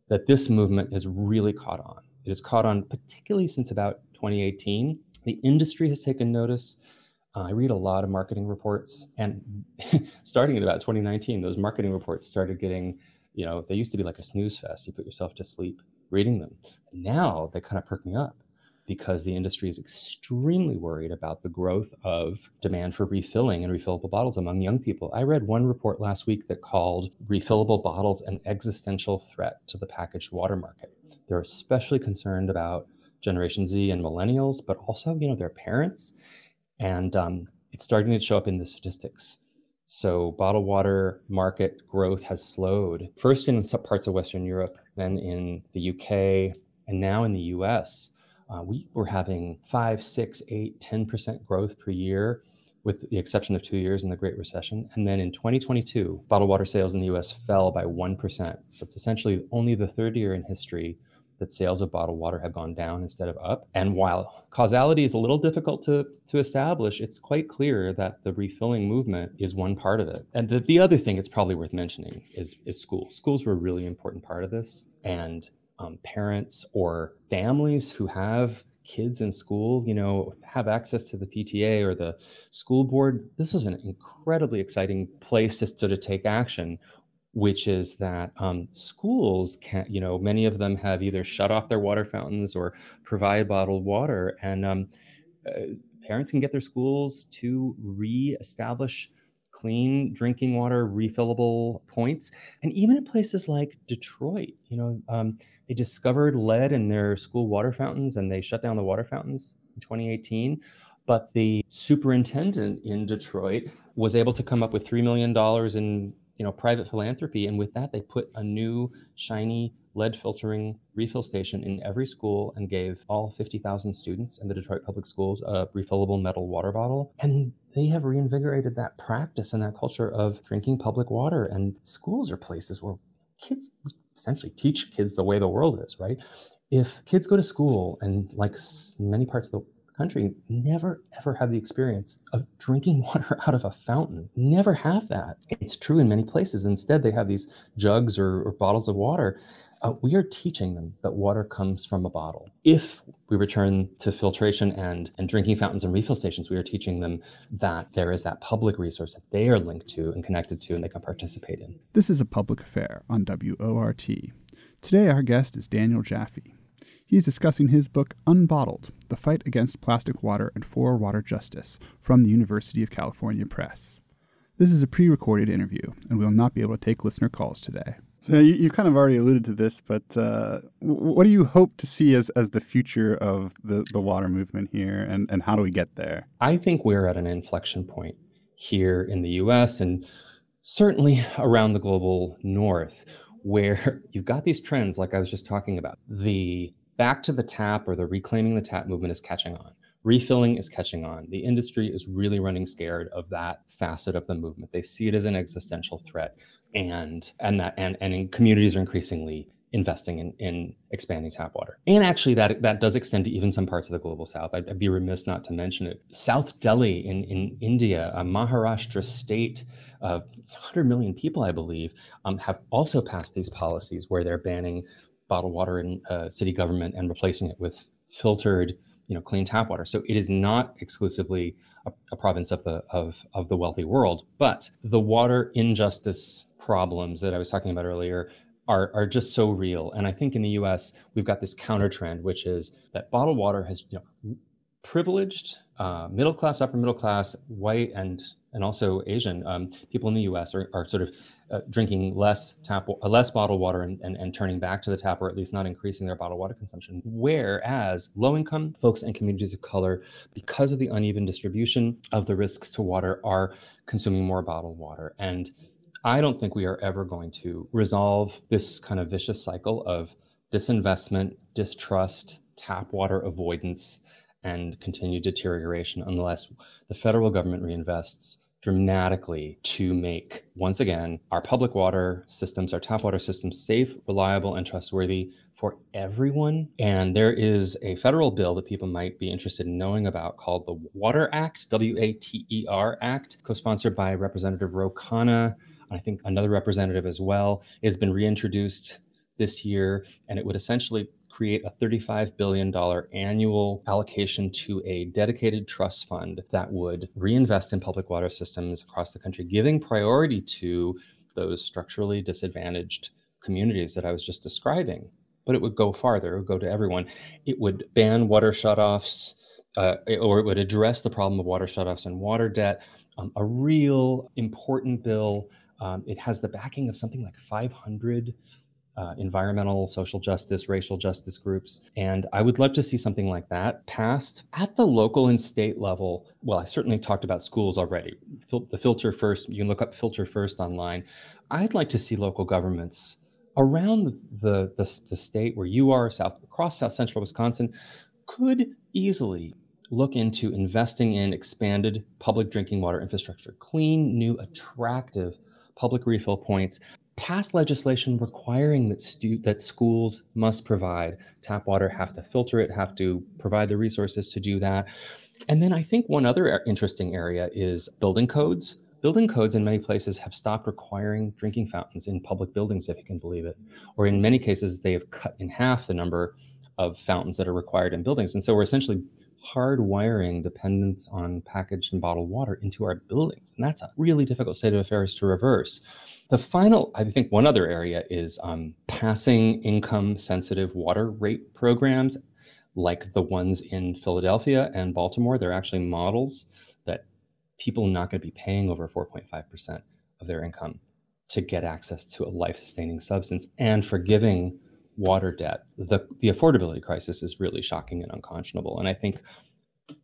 that this movement has really caught on. It has caught on particularly since about 2018 the industry has taken notice. Uh, I read a lot of marketing reports, and <laughs> starting in about 2019, those marketing reports started getting, you know, they used to be like a snooze fest. You put yourself to sleep reading them. Now they kind of perk me up because the industry is extremely worried about the growth of demand for refilling and refillable bottles among young people. I read one report last week that called refillable bottles an existential threat to the packaged water market. They're especially concerned about Generation Z and millennials, but also, you know, their parents. And um, it's starting to show up in the statistics. So bottled water market growth has slowed, first in some parts of Western Europe, then in the UK, and now in the US. Uh, we were having five, six, eight, 10% growth per year, with the exception of two years in the Great Recession. And then in 2022, bottled water sales in the US fell by 1%. So it's essentially only the third year in history that sales of bottled water have gone down instead of up. And while causality is a little difficult to, to establish, it's quite clear that the refilling movement is one part of it. And the, the other thing it's probably worth mentioning is, is schools. Schools were a really important part of this. And um, parents or families who have kids in school, you know, have access to the PTA or the school board. This is an incredibly exciting place to sort of take action which is that um, schools can, you know, many of them have either shut off their water fountains or provide bottled water, and um, uh, parents can get their schools to re-establish clean drinking water refillable points, and even in places like Detroit, you know, um, they discovered lead in their school water fountains, and they shut down the water fountains in 2018 but the superintendent in Detroit was able to come up with $3 million in you know private philanthropy and with that they put a new shiny lead filtering refill station in every school and gave all 50,000 students in the Detroit Public Schools a refillable metal water bottle. And they have reinvigorated that practice and that culture of drinking public water. And schools are places where kids essentially teach kids the way the world is right? If kids go to school and like many parts of the country never ever have the experience of drinking <laughs> water out of a fountain. Never have that. It's true in many places. Instead, they have these jugs or, or bottles of water. Uh, we are teaching them that water comes from a bottle. If we return to filtration and, and drinking fountains and refill stations, we are teaching them that there is that public resource that they are linked to and connected to and they can participate in. This is a public affair on WORT. Today, our guest is Daniel Jaffee. He's discussing his book Unbottled The Fight Against Plastic Water and for Water Justice from the University of California Press. This is a pre recorded interview, and we will not be able to take listener calls today. So you, you kind of already alluded to this, but uh, what do you hope to see as, as the future of the, the water movement here, and, and how do we get there? I think we're at an inflection point here in the US and certainly around the global north, where <laughs> you've got these trends, like I was just talking about. The back to the tap or the reclaiming the tap movement is catching on. Refilling is catching on. The industry is really running scared of that facet of the movement. They see it as an existential threat, and and that and and communities are increasingly investing in, in expanding tap water. And actually, that that does extend to even some parts of the global south. I'd, I'd be remiss not to mention it. South Delhi in, in India, a Maharashtra state of 100 million people, I believe, um, have also passed these policies where they're banning bottled water in uh, city government and replacing it with filtered you know clean tap water so it is not exclusively a, a, province of the of of the wealthy world but the water injustice problems that i was talking about earlier are, are just so real. And I think in the US, we've got this counter trend, which is that bottled water has you know, privileged uh, middle class, upper middle class, white, and and also Asian um, people in the U.S. are, are sort of uh, drinking less tap, uh, less bottled water, and, and, and turning back to the tap, or at least not increasing their bottled water consumption. Whereas low-income folks and communities of color, because of the uneven distribution of the risks to water, are consuming more bottled water. And I don't think we are ever going to resolve this kind of vicious cycle of disinvestment, distrust, tap water avoidance, and continued deterioration unless the federal government reinvests dramatically to make, once again, our public water systems, our tap water systems safe, reliable, and trustworthy for everyone. And there is a federal bill that people might be interested in knowing about called the Water Act, W A T E R Act, co sponsored by Representative Ro Khanna I think another representative as well, has been reintroduced this year, and it would essentially create a $35 billion annual allocation to a dedicated trust fund that would reinvest in public water systems across the country, giving priority to those structurally disadvantaged communities that I was just describing. But it would go farther, it would go to everyone. It would ban water shutoffs, uh, or it would address the problem of water shutoffs and water debt. Um, a real important bill um, it has the backing of something like 500 uh, environmental, social justice, racial justice groups. And I would love to see something like that passed at the local and state level. Well, I certainly talked about schools already. Fil- the filter first, you can look up filter first online. I'd like to see local governments around the, the, the state where you are, south across south central Wisconsin, could easily look into investing in expanded public drinking water infrastructure, clean, new, attractive public refill points, pass legislation requiring that stu- that schools must provide tap water, have to filter it, have to provide the resources to do that. And then I think one other uh, interesting area is building codes. Building codes in many places have stopped requiring drinking fountains in public buildings, if you can believe it. Or in many cases, they have cut in half the number of fountains that are required in buildings. And so we're essentially hardwiring dependence on packaged and bottled water into our buildings. And that's a really difficult state of affairs to reverse. The final, I think, one other area is um, passing income sensitive water rate programs like the ones in Philadelphia and Baltimore. They're actually models that people are not going to be paying over 4.5% of their income to get access to a life sustaining substance and forgiving water debt, the, the affordability crisis is really shocking and unconscionable. And I think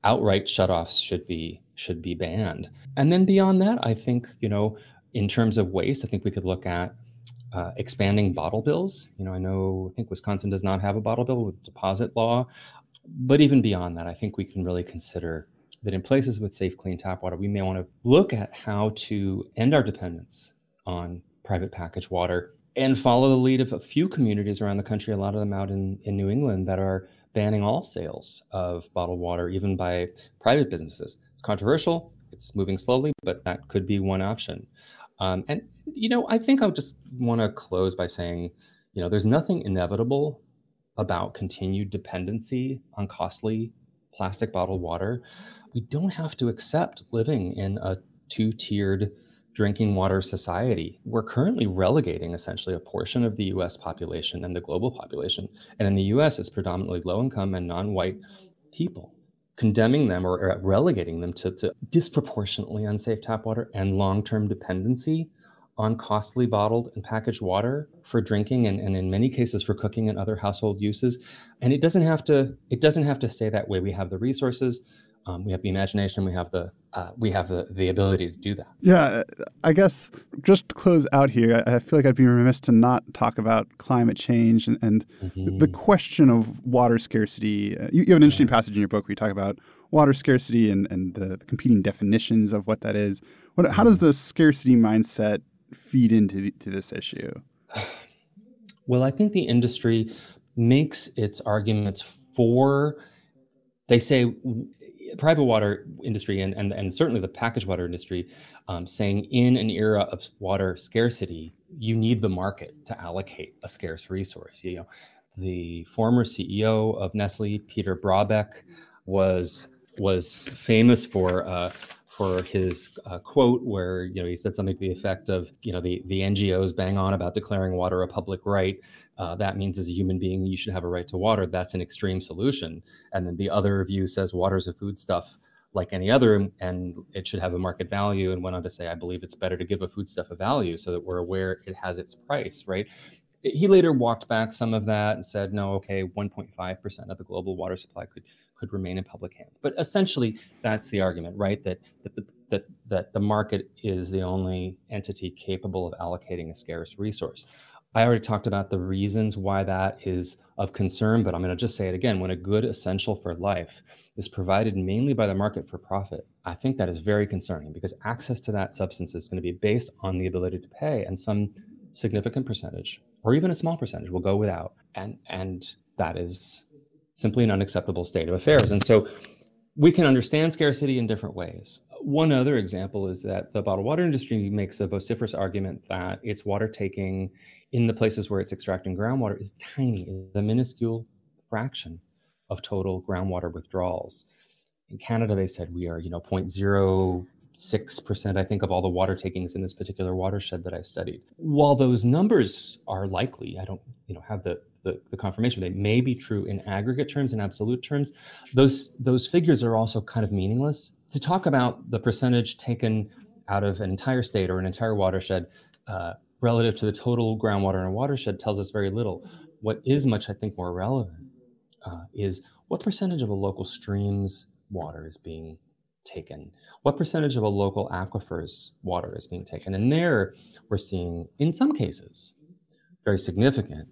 outright shutoffs should be should be banned. And then beyond that, I think you know, in terms of waste, I think we could look at uh, expanding bottle bills. You know, I know I think Wisconsin does not have a bottle bill with deposit law, but even beyond that, I think we can really consider that in places with safe, clean tap water, we may want to look at how to end our dependence on private packaged water and follow the lead of a few communities around the country, a lot of them out in, in New England, that are banning all sales of bottled water, even by private businesses. It's controversial, it's moving slowly, but that could be one option. Um, and, you know, I think I just want to close by saying, you know, there's nothing inevitable about continued dependency on costly plastic bottled water. We don't have to accept living in a two tiered drinking water society, we're currently relegating essentially a portion of the US population and the global population. And in the US, it's predominantly low income and non white people, condemning them or, uh, relegating them to, to disproportionately unsafe tap water and long term dependency on costly bottled and packaged water for drinking and, and in many cases for cooking and other household uses. And it doesn't have to it doesn't have to stay that way. We have the resources um, we have the imagination, we have the uh, we have the, the ability to do that. Yeah, I guess just to close out here, I feel like I'd be remiss to not talk about climate change and, and mm-hmm. the question of water scarcity. Uh, you, you, have an interesting yeah. passage in your book where you talk about water scarcity and, and the, competing definitions of what that is. What, how does mm-hmm. the scarcity mindset feed into the, to this issue? <sighs> Well, I think the industry makes its arguments for. They say private water industry and, and, and certainly the packaged water industry um, saying in an era of water scarcity, you need the market to allocate a scarce resource. You know, the former CEO of Nestle, Peter Brabeck, was was famous for uh, for his uh, quote where you know he said something to the effect of you know the the NGOs bang on about declaring water a public right. Uh, that means as a human being you should have a right to water. That's an extreme solution. And then the other view says water is a foodstuff like any other and it should have a market value and went on to say i believe it's better to give a foodstuff a value so that we're aware it has its price right he later walked back some of that and said no okay 1.5% of the global water supply could could remain in public hands. But essentially, that's the argument, right? That that the, that, that the market is the only entity capable of allocating a scarce resource. I already talked about the reasons why that is of concern, but I'm going to just say it again. When a good essential for life is provided mainly by the market for profit, I think that is very concerning because access to that substance is going to be based on the ability to pay, and some significant percentage, or even a small percentage, will go without, and and that is simply an unacceptable state of affairs. And so we can understand scarcity in different ways. One other example is that the bottled water industry makes a vociferous argument that its water taking in the places where it's extracting groundwater is tiny, a minuscule fraction of total groundwater withdrawals. In Canada, they said we are, you know, 0.06%, I think, of all the water takings in this particular watershed that I studied. While those numbers are likely, I don't, you know, have the the, the confirmation. They may be true in aggregate terms, in absolute terms. Those those figures are also kind of meaningless. To talk about the percentage taken out of an entire state or an entire watershed uh, relative to the total groundwater in a watershed tells us very little. What is much, I think, more relevant uh, is what percentage of a local stream's water is being taken? What percentage of a local aquifer's water is being taken? And there we're seeing, in some cases, very significant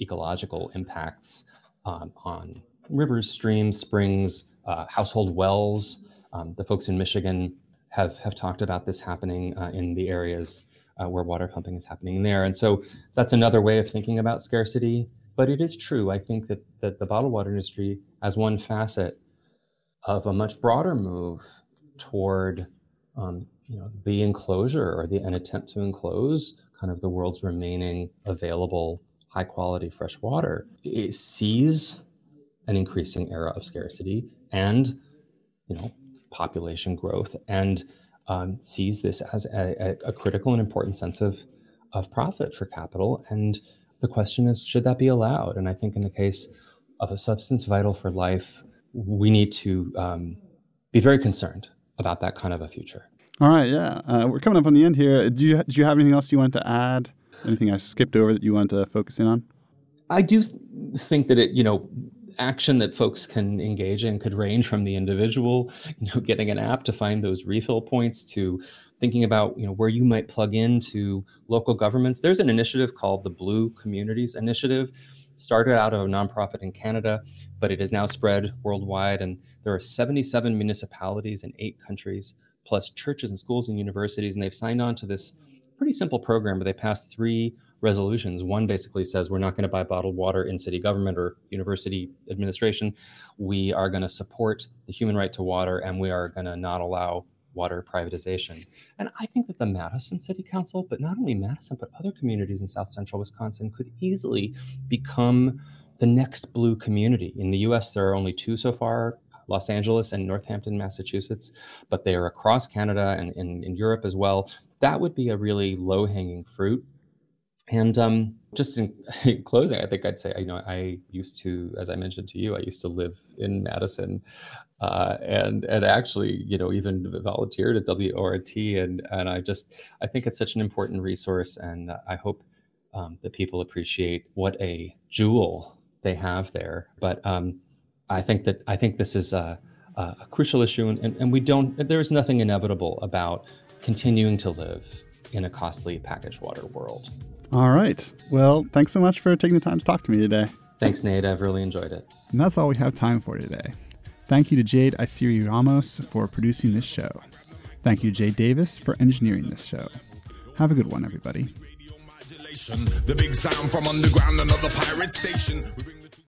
ecological impacts um, on rivers, streams, springs, uh, household wells. Um, the folks in Michigan have, have talked about this happening uh, in the areas uh, where water pumping is happening there. And so that's another way of thinking about scarcity. But it is true, I think, that, that the bottled water industry, as one facet of a much broader move toward um, you know, the enclosure or the, an attempt to enclose kind of the world's remaining available high quality fresh water, it sees an increasing era of scarcity and you know population growth and um, sees this as a, a, critical and important sense of of profit for capital. And the question is should that be allowed? And i think in the case of a substance vital for life we need to um, be very concerned about that kind of a future. All right yeah. Uh, we're coming up on the end here. Do you, do you have anything else you want to add? Anything I skipped over that you want to focus in on? I do think that it, you know, action that folks can engage in could range from the individual, <laughs> you know, getting an app to find those refill points to thinking about, you know, where you might plug into local governments. There's an initiative called the Blue Communities Initiative, started out of a nonprofit in Canada, but it has now spread worldwide. And there are 77 municipalities in eight countries, plus churches and schools and universities, and they've signed on to this pretty simple program where they pass three resolutions. One basically says we're not going to buy bottled water in city government or university administration. We are going to support the human right to water and we are going to not allow water privatization. And I think that the Madison City Council, but not only Madison, but other communities in South Central Wisconsin could easily become the next blue community. In the US, there are only two so far Los Angeles and Northampton, Massachusetts, but they are across Canada and in Europe as well that would be a really low hanging fruit. And um, just in, <laughs> in, closing, I think I'd say, you know, I used to, as I mentioned to you, I used to live in Madison, uh, and and actually, you know, even volunteered at WORT, and and I just, I think it's such an important resource, and I hope um, that people appreciate what a jewel they have there. But um, I think that I think this is a a crucial issue, and, and we don't. There is nothing inevitable about continuing to live in a costly packaged water world. All right. Well, thanks so much for taking the time to talk to me today. Thanks, Nate. I've really enjoyed it. And that's all we have time for today. Thank you to Jade Isiri Ramos for producing this show. Thank you Jay Davis for engineering this show. Have a good one, everybody.